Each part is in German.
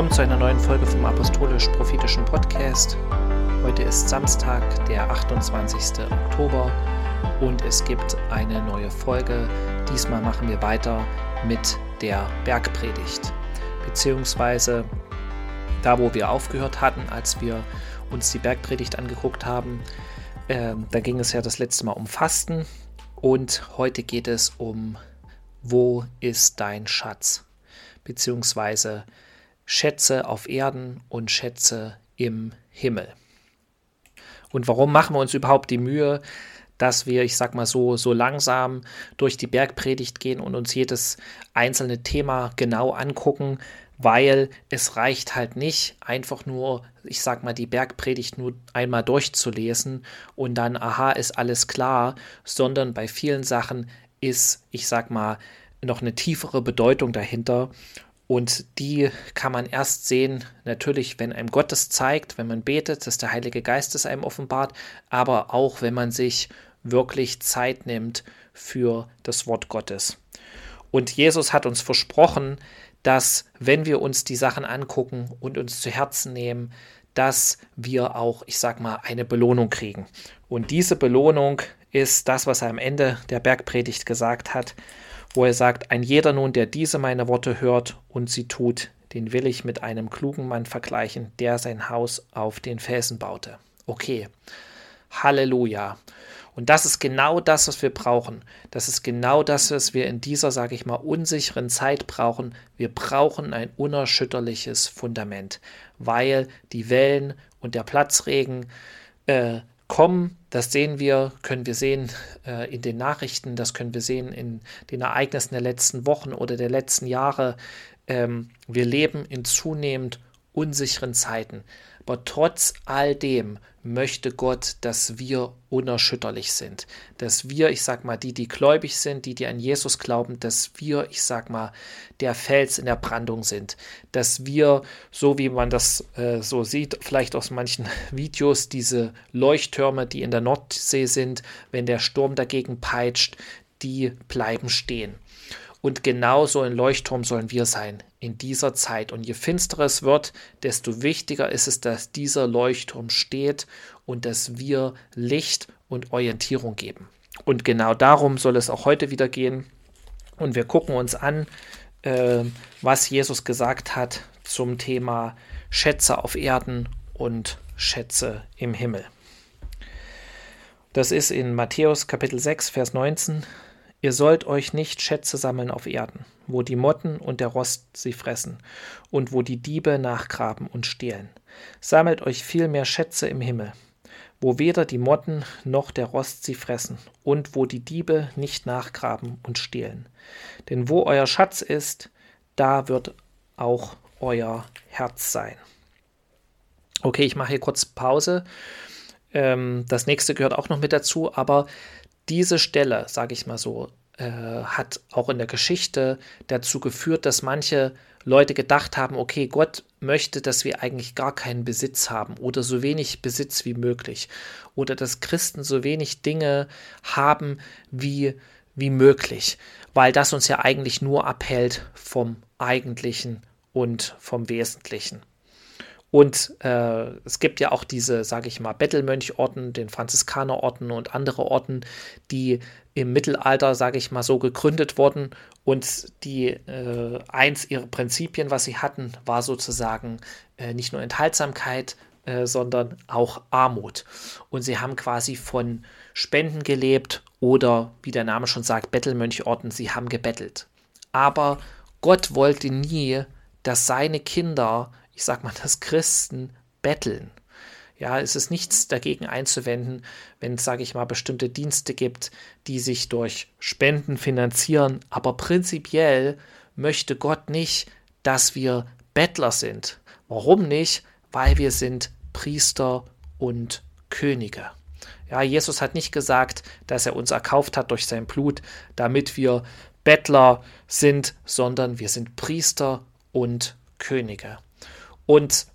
Willkommen zu einer neuen Folge vom Apostolisch-Prophetischen Podcast. Heute ist Samstag, der 28. Oktober und es gibt eine neue Folge. Diesmal machen wir weiter mit der Bergpredigt, beziehungsweise da, wo wir aufgehört hatten, als wir uns die Bergpredigt angeguckt haben. Äh, da ging es ja das letzte Mal um Fasten und heute geht es um, wo ist dein Schatz? Beziehungsweise Schätze auf Erden und Schätze im Himmel. Und warum machen wir uns überhaupt die Mühe, dass wir, ich sag mal so, so langsam durch die Bergpredigt gehen und uns jedes einzelne Thema genau angucken, weil es reicht halt nicht, einfach nur, ich sag mal, die Bergpredigt nur einmal durchzulesen und dann, aha, ist alles klar, sondern bei vielen Sachen ist, ich sag mal, noch eine tiefere Bedeutung dahinter. Und die kann man erst sehen, natürlich, wenn einem Gott das zeigt, wenn man betet, dass der Heilige Geist es einem offenbart, aber auch, wenn man sich wirklich Zeit nimmt für das Wort Gottes. Und Jesus hat uns versprochen, dass wenn wir uns die Sachen angucken und uns zu Herzen nehmen, dass wir auch, ich sag mal, eine Belohnung kriegen. Und diese Belohnung ist das, was er am Ende der Bergpredigt gesagt hat wo er sagt, ein jeder nun, der diese meine Worte hört und sie tut, den will ich mit einem klugen Mann vergleichen, der sein Haus auf den Felsen baute. Okay, Halleluja. Und das ist genau das, was wir brauchen. Das ist genau das, was wir in dieser, sage ich mal, unsicheren Zeit brauchen. Wir brauchen ein unerschütterliches Fundament, weil die Wellen und der Platzregen äh, kommen. Das sehen wir, können wir sehen äh, in den Nachrichten, das können wir sehen in den Ereignissen der letzten Wochen oder der letzten Jahre. Ähm, wir leben in zunehmend unsicheren Zeiten. Aber trotz all dem möchte Gott, dass wir unerschütterlich sind. Dass wir, ich sag mal, die, die gläubig sind, die, die an Jesus glauben, dass wir, ich sag mal, der Fels in der Brandung sind. Dass wir, so wie man das äh, so sieht, vielleicht aus manchen Videos, diese Leuchttürme, die in der Nordsee sind, wenn der Sturm dagegen peitscht, die bleiben stehen. Und genauso ein Leuchtturm sollen wir sein in dieser Zeit. Und je finsterer es wird, desto wichtiger ist es, dass dieser Leuchtturm steht und dass wir Licht und Orientierung geben. Und genau darum soll es auch heute wieder gehen. Und wir gucken uns an, äh, was Jesus gesagt hat zum Thema Schätze auf Erden und Schätze im Himmel. Das ist in Matthäus Kapitel 6, Vers 19. Ihr sollt euch nicht Schätze sammeln auf Erden, wo die Motten und der Rost sie fressen, und wo die Diebe nachgraben und stehlen. Sammelt euch vielmehr Schätze im Himmel, wo weder die Motten noch der Rost sie fressen, und wo die Diebe nicht nachgraben und stehlen. Denn wo euer Schatz ist, da wird auch euer Herz sein. Okay, ich mache hier kurz Pause. Ähm, das nächste gehört auch noch mit dazu, aber diese Stelle, sage ich mal so, äh, hat auch in der Geschichte dazu geführt, dass manche Leute gedacht haben, okay, Gott möchte, dass wir eigentlich gar keinen Besitz haben oder so wenig Besitz wie möglich oder dass Christen so wenig Dinge haben wie, wie möglich, weil das uns ja eigentlich nur abhält vom Eigentlichen und vom Wesentlichen. Und äh, es gibt ja auch diese, sage ich mal, Bettelmönchorden, den Franziskanerorden und andere Orden, die im Mittelalter, sage ich mal, so gegründet wurden. Und die äh, eins ihrer Prinzipien, was sie hatten, war sozusagen äh, nicht nur Enthaltsamkeit, äh, sondern auch Armut. Und sie haben quasi von Spenden gelebt oder, wie der Name schon sagt, Bettelmönchorden, sie haben gebettelt. Aber Gott wollte nie, dass seine Kinder ich sag mal, dass Christen betteln. Ja, es ist nichts dagegen einzuwenden, wenn es, sage ich mal, bestimmte Dienste gibt, die sich durch Spenden finanzieren. Aber prinzipiell möchte Gott nicht, dass wir Bettler sind. Warum nicht? Weil wir sind Priester und Könige. Ja, Jesus hat nicht gesagt, dass er uns erkauft hat durch sein Blut, damit wir Bettler sind, sondern wir sind Priester und Könige. Und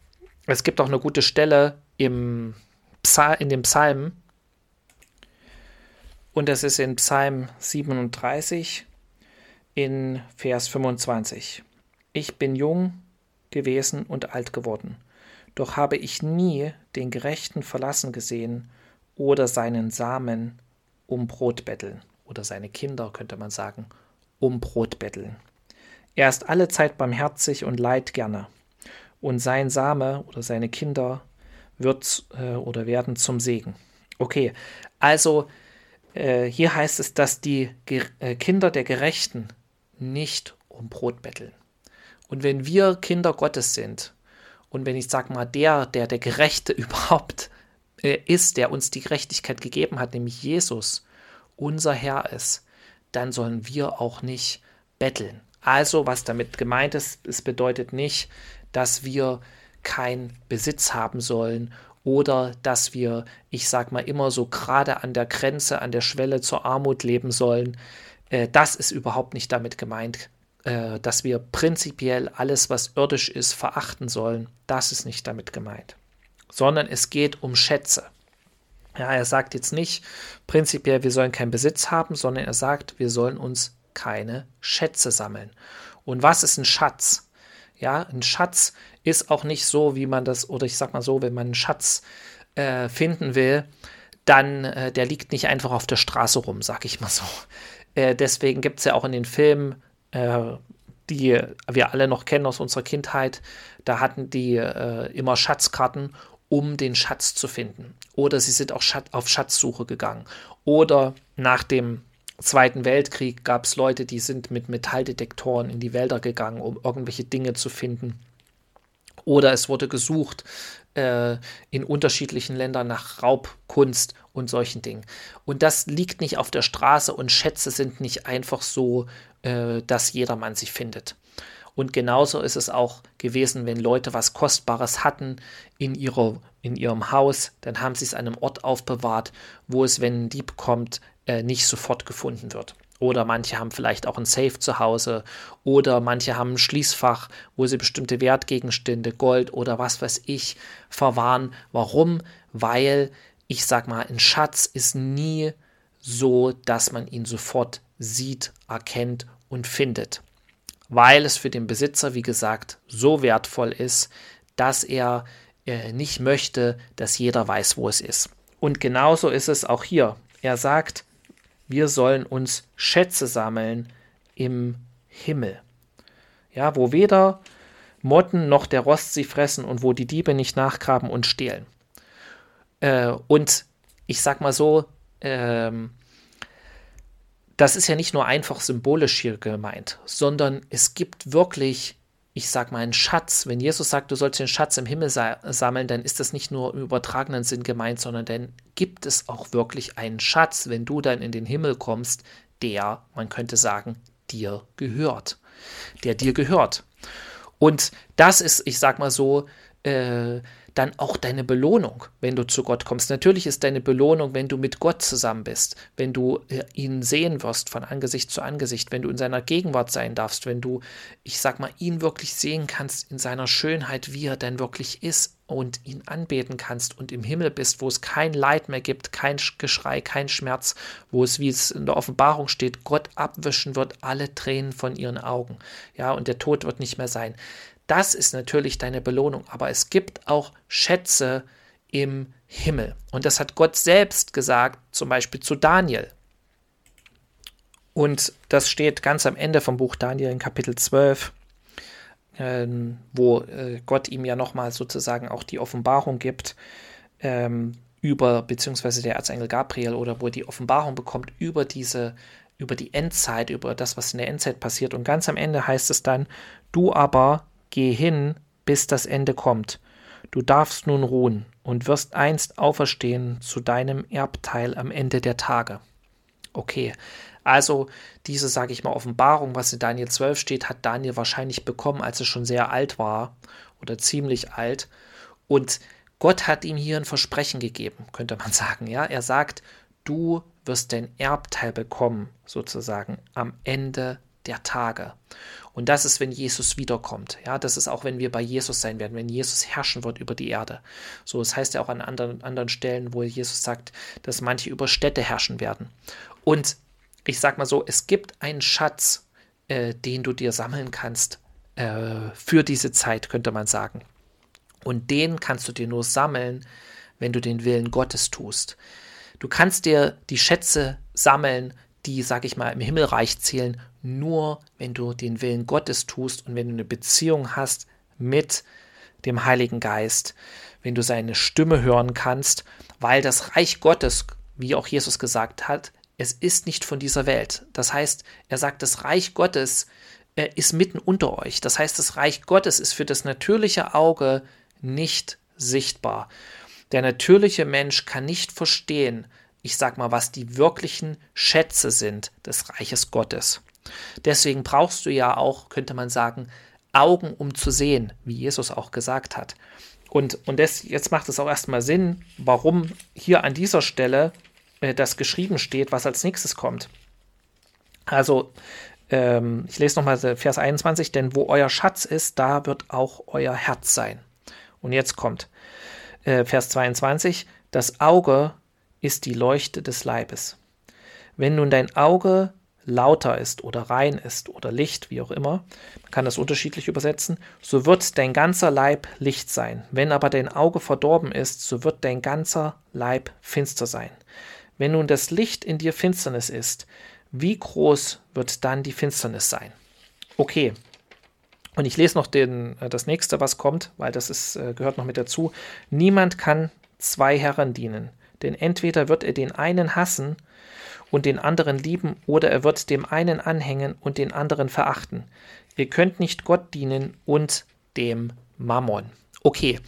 es gibt auch eine gute Stelle im Psal in dem Psalm, Und das ist in Psalm 37 in Vers 25. Ich bin jung gewesen und alt geworden, doch habe ich nie den Gerechten verlassen gesehen oder seinen Samen um Brot betteln oder seine Kinder, könnte man sagen, um Brot betteln. Er ist alle Zeit barmherzig und leid gerne, und sein Same oder seine Kinder wird äh, oder werden zum Segen. Okay, also äh, hier heißt es, dass die Ge äh, Kinder der Gerechten nicht um Brot betteln. Und wenn wir Kinder Gottes sind, und wenn ich sage mal, der, der der Gerechte überhaupt äh, ist, der uns die Gerechtigkeit gegeben hat, nämlich Jesus, unser Herr ist, dann sollen wir auch nicht betteln. Also, was damit gemeint ist, es bedeutet nicht, dass wir keinen Besitz haben sollen oder dass wir, ich sag mal, immer so gerade an der Grenze, an der Schwelle zur Armut leben sollen. Äh, das ist überhaupt nicht damit gemeint, äh, dass wir prinzipiell alles, was irdisch ist, verachten sollen. Das ist nicht damit gemeint. Sondern es geht um Schätze. Ja, er sagt jetzt nicht prinzipiell, wir sollen keinen Besitz haben, sondern er sagt, wir sollen uns keine Schätze sammeln. Und was ist ein Schatz? Ja, ein Schatz ist auch nicht so, wie man das, oder ich sag mal so, wenn man einen Schatz äh, finden will, dann, äh, der liegt nicht einfach auf der Straße rum, sag ich mal so. Äh, deswegen gibt es ja auch in den Filmen, äh, die wir alle noch kennen aus unserer Kindheit, da hatten die äh, immer Schatzkarten um den Schatz zu finden. Oder sie sind auch auf Schatzsuche gegangen. Oder nach dem Zweiten Weltkrieg gab es Leute, die sind mit Metalldetektoren in die Wälder gegangen, um irgendwelche Dinge zu finden. Oder es wurde gesucht äh, in unterschiedlichen Ländern nach Raubkunst und solchen Dingen. Und das liegt nicht auf der Straße und Schätze sind nicht einfach so, äh, dass jedermann sie findet. Und genauso ist es auch gewesen, wenn Leute was Kostbares hatten in, ihrer, in ihrem Haus, dann haben sie es an einem Ort aufbewahrt, wo es, wenn ein Dieb kommt, äh, nicht sofort gefunden wird. Oder manche haben vielleicht auch ein Safe zu Hause. Oder manche haben ein Schließfach, wo sie bestimmte Wertgegenstände, Gold oder was weiß ich, verwahren. Warum? Weil, ich sag mal, ein Schatz ist nie so, dass man ihn sofort sieht, erkennt und findet weil es für den Besitzer, wie gesagt, so wertvoll ist, dass er äh, nicht möchte, dass jeder weiß, wo es ist. Und genauso ist es auch hier. Er sagt, wir sollen uns Schätze sammeln im Himmel. Ja, wo weder Motten noch der Rost sie fressen und wo die Diebe nicht nachgraben und stehlen. Äh, und ich sag mal so, ähm, das ist ja nicht nur einfach symbolisch hier gemeint, sondern es gibt wirklich, ich sag mal, einen Schatz. Wenn Jesus sagt, du sollst den Schatz im Himmel sammeln, dann ist das nicht nur im übertragenen Sinn gemeint, sondern dann gibt es auch wirklich einen Schatz, wenn du dann in den Himmel kommst, der, man könnte sagen, dir gehört. Der dir gehört. Und das ist, ich sag mal so, äh, dann auch deine Belohnung, wenn du zu Gott kommst. Natürlich ist deine Belohnung, wenn du mit Gott zusammen bist, wenn du äh, ihn sehen wirst von Angesicht zu Angesicht, wenn du in seiner Gegenwart sein darfst, wenn du, ich sag mal, ihn wirklich sehen kannst in seiner Schönheit, wie er denn wirklich ist und ihn anbeten kannst und im Himmel bist, wo es kein Leid mehr gibt, kein Geschrei, kein Schmerz, wo es, wie es in der Offenbarung steht, Gott abwischen wird alle Tränen von ihren Augen. Ja, und der Tod wird nicht mehr sein. Das ist natürlich deine Belohnung. Aber es gibt auch Schätze im Himmel. Und das hat Gott selbst gesagt, zum Beispiel zu Daniel. Und das steht ganz am Ende vom Buch Daniel in Kapitel 12, ähm, wo äh, Gott ihm ja nochmal sozusagen auch die Offenbarung gibt ähm, über, beziehungsweise der Erzengel Gabriel oder wo er die Offenbarung bekommt über diese, über die Endzeit, über das, was in der Endzeit passiert. Und ganz am Ende heißt es dann, du aber Geh hin, bis das Ende kommt. Du darfst nun ruhen und wirst einst auferstehen zu deinem Erbteil am Ende der Tage. Okay, also diese, sage ich mal, Offenbarung, was in Daniel 12 steht, hat Daniel wahrscheinlich bekommen, als er schon sehr alt war oder ziemlich alt. Und Gott hat ihm hier ein Versprechen gegeben, könnte man sagen. Ja, er sagt, du wirst dein Erbteil bekommen, sozusagen am Ende der Tage. Und das ist, wenn Jesus wiederkommt. Ja, das ist auch, wenn wir bei Jesus sein werden, wenn Jesus herrschen wird über die Erde. So, das heißt ja auch an anderen, anderen Stellen, wo Jesus sagt, dass manche über Städte herrschen werden. Und ich sag mal so, es gibt einen Schatz, äh, den du dir sammeln kannst äh, für diese Zeit, könnte man sagen. Und den kannst du dir nur sammeln, wenn du den Willen Gottes tust. Du kannst dir die Schätze sammeln, die, sag ich mal, im Himmelreich zählen, nur wenn du den Willen Gottes tust und wenn du eine Beziehung hast mit dem Heiligen Geist, wenn du seine Stimme hören kannst, weil das Reich Gottes, wie auch Jesus gesagt hat, es ist nicht von dieser Welt. Das heißt, er sagt, das Reich Gottes äh, ist mitten unter euch. Das heißt, das Reich Gottes ist für das natürliche Auge nicht sichtbar. Der natürliche Mensch kann nicht verstehen, ich sag mal, was die wirklichen Schätze sind des Reiches Gottes. Deswegen brauchst du ja auch, könnte man sagen, Augen, um zu sehen, wie Jesus auch gesagt hat. Und, und das, jetzt macht es auch erstmal Sinn, warum hier an dieser Stelle äh, das geschrieben steht, was als nächstes kommt. Also, ähm, ich lese nochmal Vers 21, denn wo euer Schatz ist, da wird auch euer Herz sein. Und jetzt kommt äh, Vers 22, das Auge ist die Leuchte des Leibes. Wenn nun dein Auge lauter ist oder rein ist oder Licht, wie auch immer, man kann das unterschiedlich übersetzen, so wird dein ganzer Leib Licht sein. Wenn aber dein Auge verdorben ist, so wird dein ganzer Leib finster sein. Wenn nun das Licht in dir Finsternis ist, wie groß wird dann die Finsternis sein? Okay. Und ich lese noch den, äh, das nächste, was kommt, weil das ist, äh, gehört noch mit dazu. Niemand kann zwei Herren dienen, denn entweder wird er den einen hassen und den anderen lieben, oder er wird dem einen anhängen und den anderen verachten. Ihr könnt nicht Gott dienen und dem Mammon. Okay,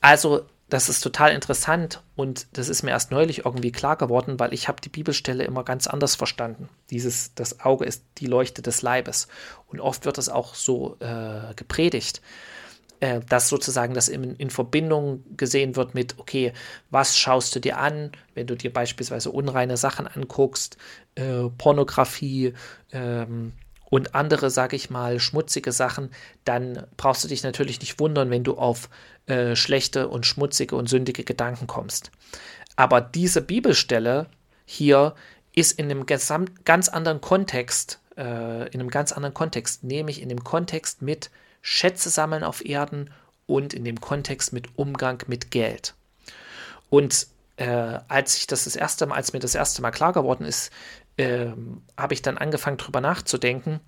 also das ist total interessant und das ist mir erst neulich irgendwie klar geworden, weil ich habe die Bibelstelle immer ganz anders verstanden. Dieses, das Auge ist die Leuchte des Leibes und oft wird es auch so äh, gepredigt, äh, dass sozusagen das in, in, Verbindung gesehen wird mit, okay, was schaust du dir an, wenn du dir beispielsweise unreine Sachen anguckst, äh, Pornografie, ähm, und andere, sage ich mal, schmutzige Sachen, dann brauchst du dich natürlich nicht wundern, wenn du auf äh, schlechte und schmutzige und sündige Gedanken kommst. Aber diese Bibelstelle hier ist in einem gesamt, ganz anderen Kontext, äh, in einem ganz anderen Kontext, nämlich in dem Kontext mit Schätze sammeln auf Erden und in dem Kontext mit Umgang mit Geld. Und äh, als ich das das erste Mal, als mir das erste Mal klar geworden ist, ähm, habe ich dann angefangen drüber nachzudenken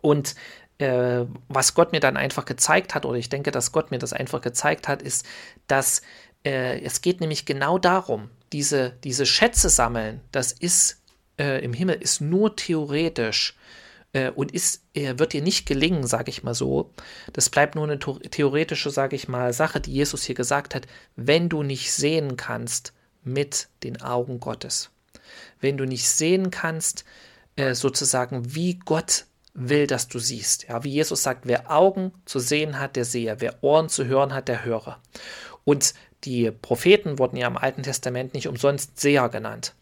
und äh, was Gott mir dann einfach gezeigt hat, oder ich denke, dass Gott mir das einfach gezeigt hat, ist, dass äh, es geht nämlich genau darum, diese, diese Schätze sammeln, das ist äh, im Himmel, ist nur theoretisch äh, und ist, äh, wird dir nicht gelingen, sage ich mal so. Das bleibt nur eine theoretische, sage ich mal, Sache, die Jesus hier gesagt hat, wenn du nicht sehen kannst mit den Augen Gottes wenn du nicht sehen kannst, äh, sozusagen, wie Gott will, dass du siehst. Ja, wie Jesus sagt, wer Augen zu sehen hat, der sehe, wer Ohren zu hören hat, der höre. Und die Propheten wurden ja im Alten Testament nicht umsonst Seher genannt.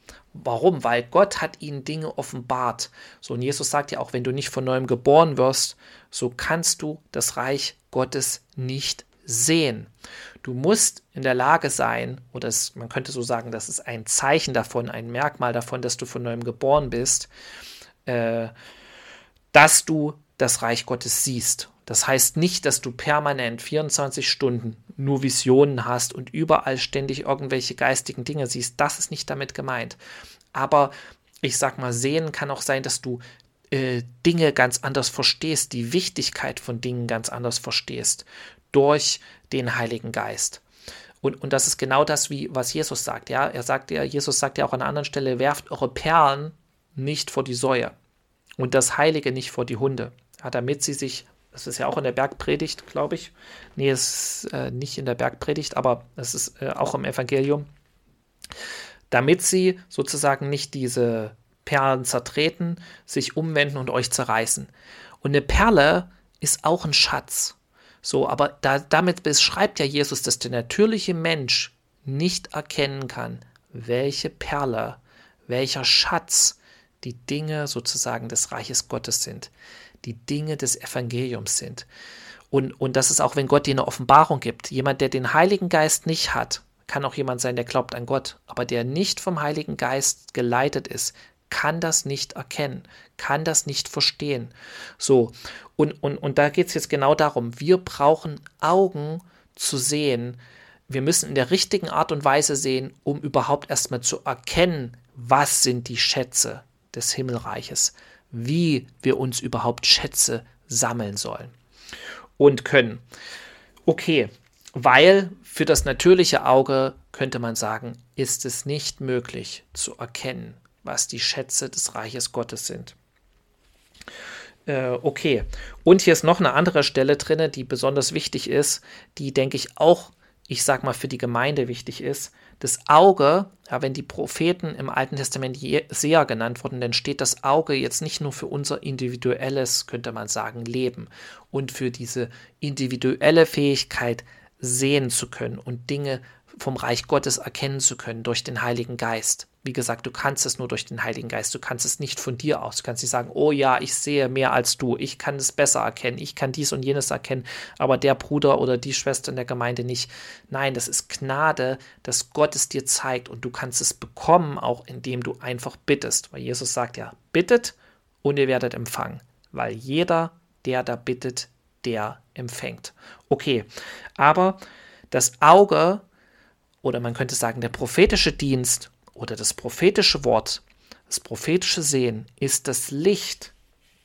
Warum? Weil Gott hat ihnen Dinge offenbart. So, und Jesus sagt ja auch, wenn du nicht von neuem geboren wirst, so kannst du das Reich Gottes nicht sehen. Du musst in der Lage sein, oder es, man könnte so sagen, das ist ein Zeichen davon, ein Merkmal davon, dass du von neuem geboren bist, äh, dass du das Reich Gottes siehst. Das heißt nicht, dass du permanent 24 Stunden nur Visionen hast und überall ständig irgendwelche geistigen Dinge siehst. Das ist nicht damit gemeint. Aber ich sag mal, sehen kann auch sein, dass du äh, Dinge ganz anders verstehst, die Wichtigkeit von Dingen ganz anders verstehst durch den Heiligen Geist. Und, und das ist genau das, wie, was Jesus sagt. Ja? Er sagt ja, Jesus sagt ja auch an einer anderen Stelle, werft eure Perlen nicht vor die Säue und das Heilige nicht vor die Hunde, ja, damit sie sich, das ist ja auch in der Bergpredigt, glaube ich, nee, es ist äh, nicht in der Bergpredigt, aber es ist äh, auch im Evangelium, damit sie sozusagen nicht diese Perlen zertreten, sich umwenden und euch zerreißen. Und eine Perle ist auch ein Schatz. So, aber da, damit beschreibt ja Jesus, dass der natürliche Mensch nicht erkennen kann, welche Perle, welcher Schatz die Dinge sozusagen des Reiches Gottes sind. Die Dinge des Evangeliums sind. Und, und das ist auch, wenn Gott dir eine Offenbarung gibt. Jemand, der den Heiligen Geist nicht hat, kann auch jemand sein, der glaubt an Gott, aber der nicht vom Heiligen Geist geleitet ist, kann das nicht erkennen, kann das nicht verstehen. So, und, und, und da geht es jetzt genau darum, wir brauchen Augen zu sehen, wir müssen in der richtigen Art und Weise sehen, um überhaupt erstmal zu erkennen, was sind die Schätze des Himmelreiches, wie wir uns überhaupt Schätze sammeln sollen und können. Okay, weil für das natürliche Auge könnte man sagen, ist es nicht möglich zu erkennen, was die Schätze des Reiches Gottes sind. Äh, okay, und hier ist noch eine andere Stelle drin, die besonders wichtig ist, die denke ich auch, ich sag mal, für die Gemeinde wichtig ist. Das Auge, ja, wenn die Propheten im Alten Testament Seher genannt wurden, dann steht das Auge jetzt nicht nur für unser individuelles, könnte man sagen, Leben und für diese individuelle Fähigkeit, sehen zu können und Dinge vom Reich Gottes erkennen zu können durch den Heiligen Geist. Wie gesagt, du kannst es nur durch den Heiligen Geist. Du kannst es nicht von dir aus. Du kannst nicht sagen, oh ja, ich sehe mehr als du. Ich kann es besser erkennen. Ich kann dies und jenes erkennen. Aber der Bruder oder die Schwester in der Gemeinde nicht. Nein, das ist Gnade, dass Gott es dir zeigt. Und du kannst es bekommen, auch indem du einfach bittest. Weil Jesus sagt ja, bittet und ihr werdet empfangen. Weil jeder, der da bittet, der empfängt. Okay, aber das Auge oder man könnte sagen, der prophetische Dienst oder das prophetische Wort, das prophetische Sehen ist das Licht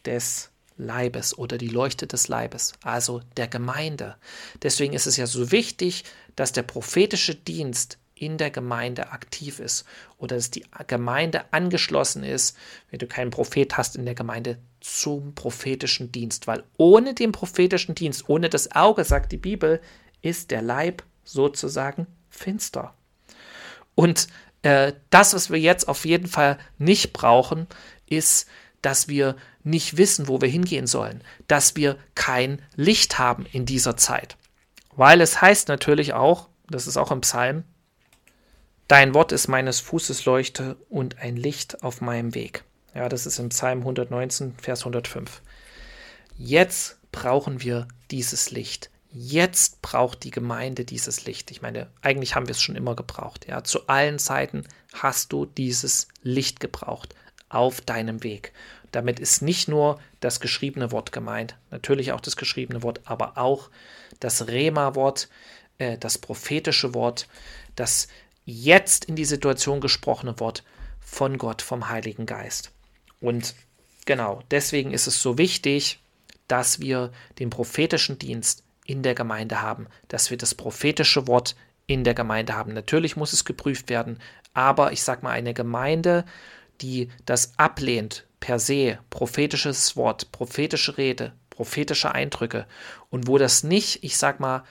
des Leibes oder die Leuchte des Leibes, also der Gemeinde. Deswegen ist es ja so wichtig, dass der prophetische Dienst in der Gemeinde aktiv ist oder dass die Gemeinde angeschlossen ist, wenn du keinen Prophet hast in der Gemeinde, zum prophetischen Dienst. Weil ohne den prophetischen Dienst, ohne das Auge, sagt die Bibel, ist der Leib sozusagen finster. Und äh, das, was wir jetzt auf jeden Fall nicht brauchen, ist, dass wir nicht wissen, wo wir hingehen sollen, dass wir kein Licht haben in dieser Zeit. Weil es heißt natürlich auch, das ist auch im Psalm, Dein Wort ist meines Fußes Leuchte und ein Licht auf meinem Weg. Ja, das ist im Psalm 119, Vers 105. Jetzt brauchen wir dieses Licht. Jetzt braucht die Gemeinde dieses Licht. Ich meine, eigentlich haben wir es schon immer gebraucht. Ja, zu allen Zeiten hast du dieses Licht gebraucht auf deinem Weg. Damit ist nicht nur das geschriebene Wort gemeint, natürlich auch das geschriebene Wort, aber auch das Rema-Wort, äh, das prophetische Wort, das jetzt in die Situation gesprochene Wort von Gott, vom Heiligen Geist. Und genau, deswegen ist es so wichtig, dass wir den prophetischen Dienst in der Gemeinde haben, dass wir das prophetische Wort in der Gemeinde haben. Natürlich muss es geprüft werden, aber ich sage mal, eine Gemeinde, die das ablehnt, per se, prophetisches Wort, prophetische Rede, prophetische Eindrücke und wo das nicht, ich sage mal,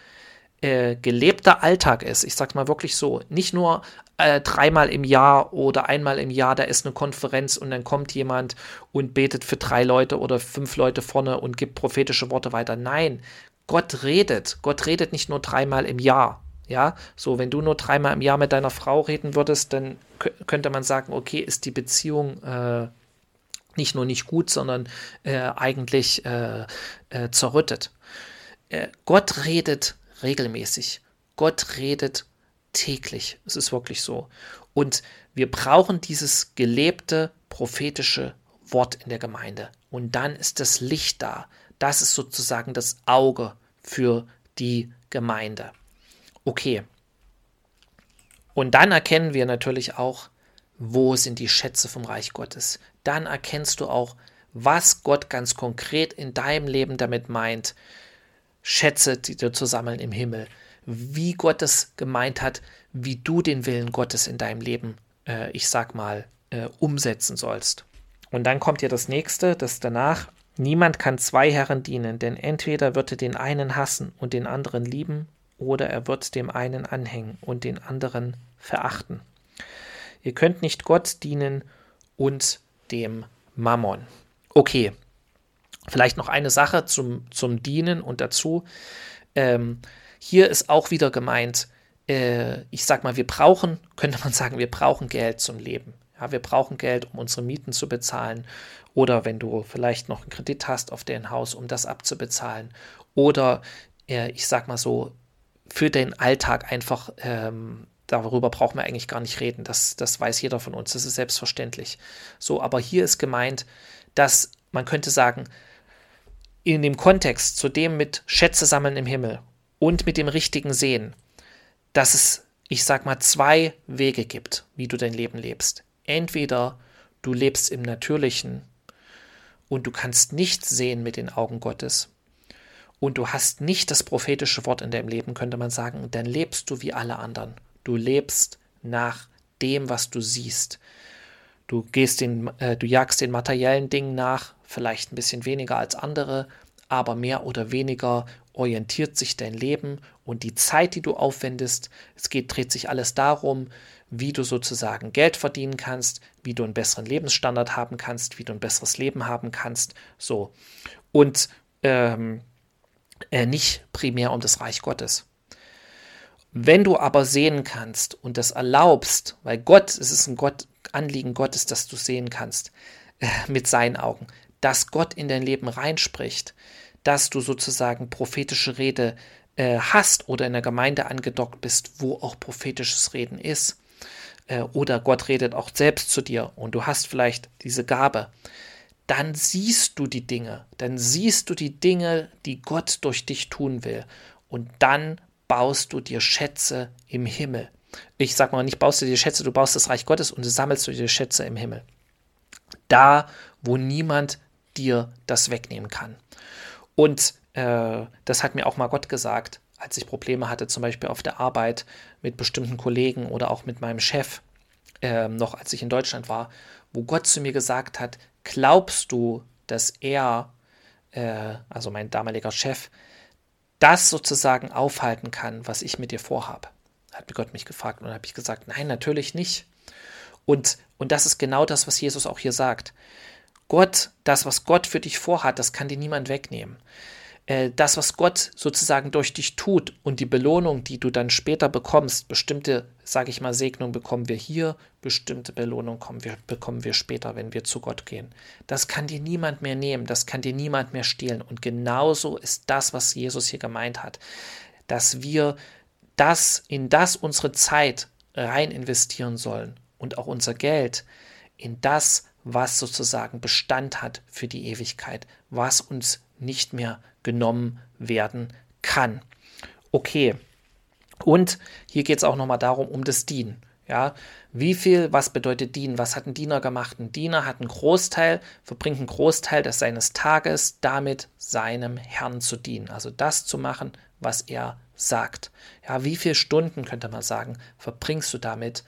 äh, gelebter Alltag ist, ich sage mal wirklich so, nicht nur äh, dreimal im Jahr oder einmal im Jahr, da ist eine Konferenz und dann kommt jemand und betet für drei Leute oder fünf Leute vorne und gibt prophetische Worte weiter. Nein, Gott redet. Gott redet nicht nur dreimal im Jahr. Ja, so, wenn du nur dreimal im Jahr mit deiner Frau reden würdest, dann könnte man sagen, okay, ist die Beziehung äh, nicht nur nicht gut, sondern äh, eigentlich äh, äh zerrüttet. Äh, Gott redet regelmäßig. Gott redet täglich. Es ist wirklich so. Und wir brauchen dieses gelebte prophetische Wort in der Gemeinde. Und dann ist das Licht da. Das ist sozusagen das Auge für die Gemeinde. Okay. Und dann erkennen wir natürlich auch, wo sind die Schätze vom Reich Gottes. Dann erkennst du auch, was Gott ganz konkret in deinem Leben damit meint, Schätze die du zu sammeln im Himmel. Wie Gott es gemeint hat, wie du den Willen Gottes in deinem Leben, äh, ich sag mal, äh, umsetzen sollst. Und dann kommt ja das nächste, das danach Niemand kann zwei Herren dienen, denn entweder wird er den einen hassen und den anderen lieben, oder er wird dem einen anhängen und den anderen verachten. Ihr könnt nicht Gott dienen und dem Mammon. Okay, vielleicht noch eine Sache zum, zum Dienen und dazu. Ähm, hier ist auch wieder gemeint, äh, ich sag mal, wir brauchen, könnte man sagen, wir brauchen Geld zum Leben. Ja, wir brauchen Geld, um unsere Mieten zu bezahlen. Oder wenn du vielleicht noch einen Kredit hast auf dein Haus, um das abzubezahlen. Oder äh, ich sag mal so, für den Alltag einfach, ähm, darüber brauchen wir eigentlich gar nicht reden. Das, das weiß jeder von uns. Das ist selbstverständlich. So, aber hier ist gemeint, dass man könnte sagen, in dem Kontext zu dem mit Schätze sammeln im Himmel und mit dem richtigen Sehen, dass es, ich sag mal, zwei Wege gibt, wie du dein Leben lebst. Entweder du lebst im Natürlichen und du kannst nichts sehen mit den Augen Gottes und du hast nicht das prophetische Wort in deinem Leben, könnte man sagen, dann lebst du wie alle anderen. Du lebst nach dem, was du siehst. Du gehst den, äh, du jagst den materiellen Dingen nach, vielleicht ein bisschen weniger als andere, aber mehr oder weniger orientiert sich dein Leben und die Zeit, die du aufwendest. Es geht, dreht sich alles darum, wie du sozusagen Geld verdienen kannst, wie du einen besseren Lebensstandard haben kannst, wie du ein besseres Leben haben kannst. So. Und ähm, äh, nicht primär um das Reich Gottes. Wenn du aber sehen kannst und das erlaubst, weil Gott, es ist ein Gott, Anliegen Gottes, dass du sehen kannst äh, mit seinen Augen, dass Gott in dein Leben reinspricht, dass du sozusagen prophetische Rede äh, hast oder in der Gemeinde angedockt bist, wo auch prophetisches Reden ist. Äh, oder Gott redet auch selbst zu dir und du hast vielleicht diese Gabe. Dann siehst du die Dinge, dann siehst du die Dinge, die Gott durch dich tun will. Und dann baust du dir Schätze im Himmel. Ich sag mal nicht baust du dir Schätze, du baust das Reich Gottes und sammelst du dir Schätze im Himmel. Da, wo niemand dir das wegnehmen kann. Und äh, das hat mir auch mal Gott gesagt, als ich Probleme hatte, zum Beispiel auf der Arbeit mit bestimmten Kollegen oder auch mit meinem Chef, äh, noch als ich in Deutschland war, wo Gott zu mir gesagt hat, glaubst du, dass er, äh, also mein damaliger Chef, das sozusagen aufhalten kann, was ich mit dir vorhabe? Hat mir Gott mich gefragt und habe ich gesagt, nein, natürlich nicht. Und, und das ist genau das, was Jesus auch hier sagt. Gott, das, was Gott für dich vorhat, das kann dir niemand wegnehmen. Äh, das, was Gott sozusagen durch dich tut und die Belohnung, die du dann später bekommst, bestimmte, sage ich mal, Segnung bekommen wir hier, bestimmte Belohnung wir, bekommen wir später, wenn wir zu Gott gehen. Das kann dir niemand mehr nehmen, das kann dir niemand mehr stehlen. Und genauso ist das, was Jesus hier gemeint hat, dass wir das in das unsere Zeit rein investieren sollen und auch unser Geld in das, was sozusagen Bestand hat für die Ewigkeit, was uns nicht mehr genommen werden kann. Okay. Und hier geht es auch nochmal darum, um das Dienen. Ja, wie viel, was bedeutet dienen? Was hat ein Diener gemacht? Ein Diener hat einen Großteil, verbringt einen Großteil des, seines Tages damit, seinem Herrn zu dienen. Also das zu machen, was er sagt. Ja, wie viele Stunden, könnte man sagen, verbringst du damit,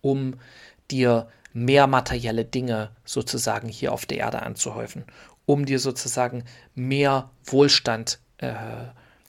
um dir mehr materielle Dinge sozusagen hier auf der Erde anzuhäufen, um dir sozusagen mehr Wohlstand, äh,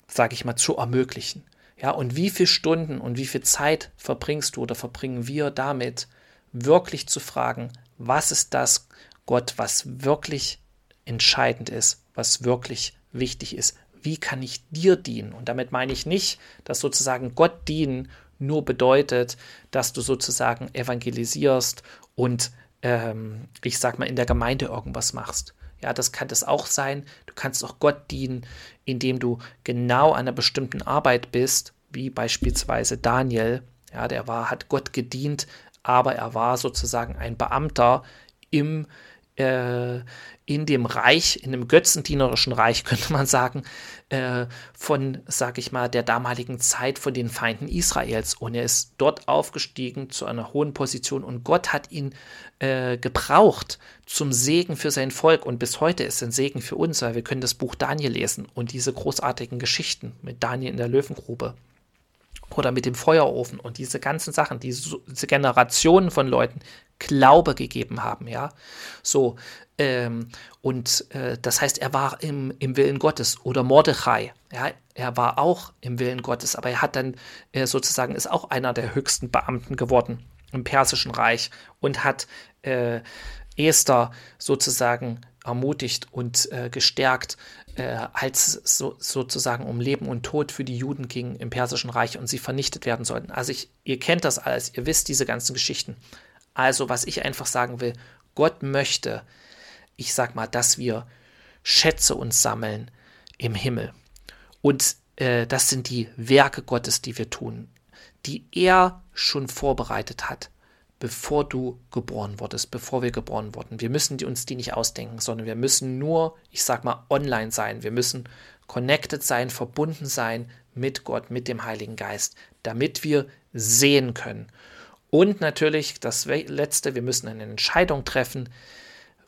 sage ich mal, zu ermöglichen. Ja, und wie viele Stunden und wie viel Zeit verbringst du oder verbringen wir damit, wirklich zu fragen, was ist das, Gott, was wirklich entscheidend ist, was wirklich wichtig ist? Wie kann ich dir dienen? Und damit meine ich nicht, dass sozusagen Gott dienen nur bedeutet, dass du sozusagen evangelisierst und ähm, ich sag mal in der Gemeinde irgendwas machst. Ja, das kann das auch sein. Du kannst auch Gott dienen, indem du genau an einer bestimmten Arbeit bist, wie beispielsweise Daniel. Ja, der war, hat Gott gedient, aber er war sozusagen ein Beamter im, äh, in dem Reich, in dem götzendienerischen Reich, könnte man sagen, äh, von, sag ich mal, der damaligen Zeit von den Feinden Israels. Und er ist dort aufgestiegen zu einer hohen Position und Gott hat ihn äh, gebraucht zum Segen für sein Volk. Und bis heute ist ein Segen für uns, weil wir können das Buch Daniel lesen und diese großartigen Geschichten mit Daniel in der Löwengrube oder mit dem Feuerofen und diese ganzen Sachen, diese Generationen von Leuten Glaube gegeben haben, ja. So, ähm, und äh, das heißt, er war im, im Willen Gottes oder Mordechai, ja, er war auch im Willen Gottes, aber er hat dann äh, sozusagen, ist auch einer der höchsten Beamten geworden im Persischen Reich und hat äh, Esther sozusagen ermutigt und äh, gestärkt, äh, als so, sozusagen um Leben und Tod für die Juden ging im Persischen Reich und sie vernichtet werden sollten. Also ich, ihr kennt das alles, ihr wisst diese ganzen Geschichten. Also, was ich einfach sagen will, Gott möchte, ich sag mal, dass wir Schätze uns sammeln im Himmel. Und äh, das sind die Werke Gottes, die wir tun, die er schon vorbereitet hat, bevor du geboren wurdest, bevor wir geboren wurden. Wir müssen uns die nicht ausdenken, sondern wir müssen nur, ich sag mal, online sein. Wir müssen connected sein, verbunden sein mit Gott, mit dem Heiligen Geist, damit wir sehen können. Und natürlich das Letzte, wir müssen eine Entscheidung treffen.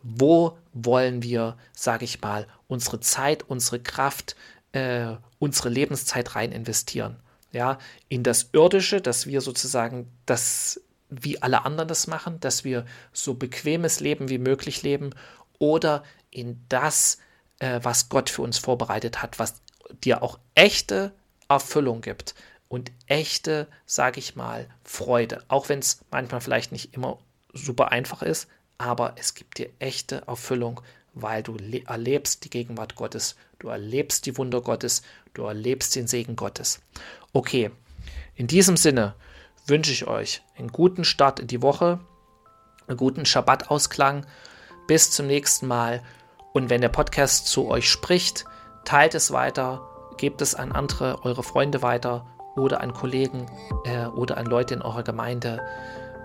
Wo wollen wir, sage ich mal, unsere Zeit, unsere Kraft, äh, unsere Lebenszeit rein investieren? Ja, in das Irdische, dass wir sozusagen das, wie alle anderen das machen, dass wir so bequemes Leben wie möglich leben oder in das, äh, was Gott für uns vorbereitet hat, was dir auch echte Erfüllung gibt und echte, sage ich mal, Freude. Auch wenn es manchmal vielleicht nicht immer super einfach ist, aber es gibt dir echte Erfüllung, weil du erlebst die Gegenwart Gottes, du erlebst die Wunder Gottes, du erlebst den Segen Gottes. Okay, in diesem Sinne wünsche ich euch einen guten Start in die Woche, einen guten Schabbatausklang. Bis zum nächsten Mal. Und wenn der Podcast zu euch spricht, teilt es weiter, gebt es an andere, eure Freunde weiter oder an Kollegen äh, oder an Leute in eurer Gemeinde,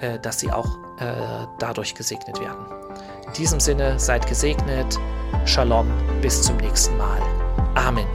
äh, dass sie auch äh, dadurch gesegnet werden. In diesem Sinne seid gesegnet. Shalom, bis zum nächsten Mal. Amen.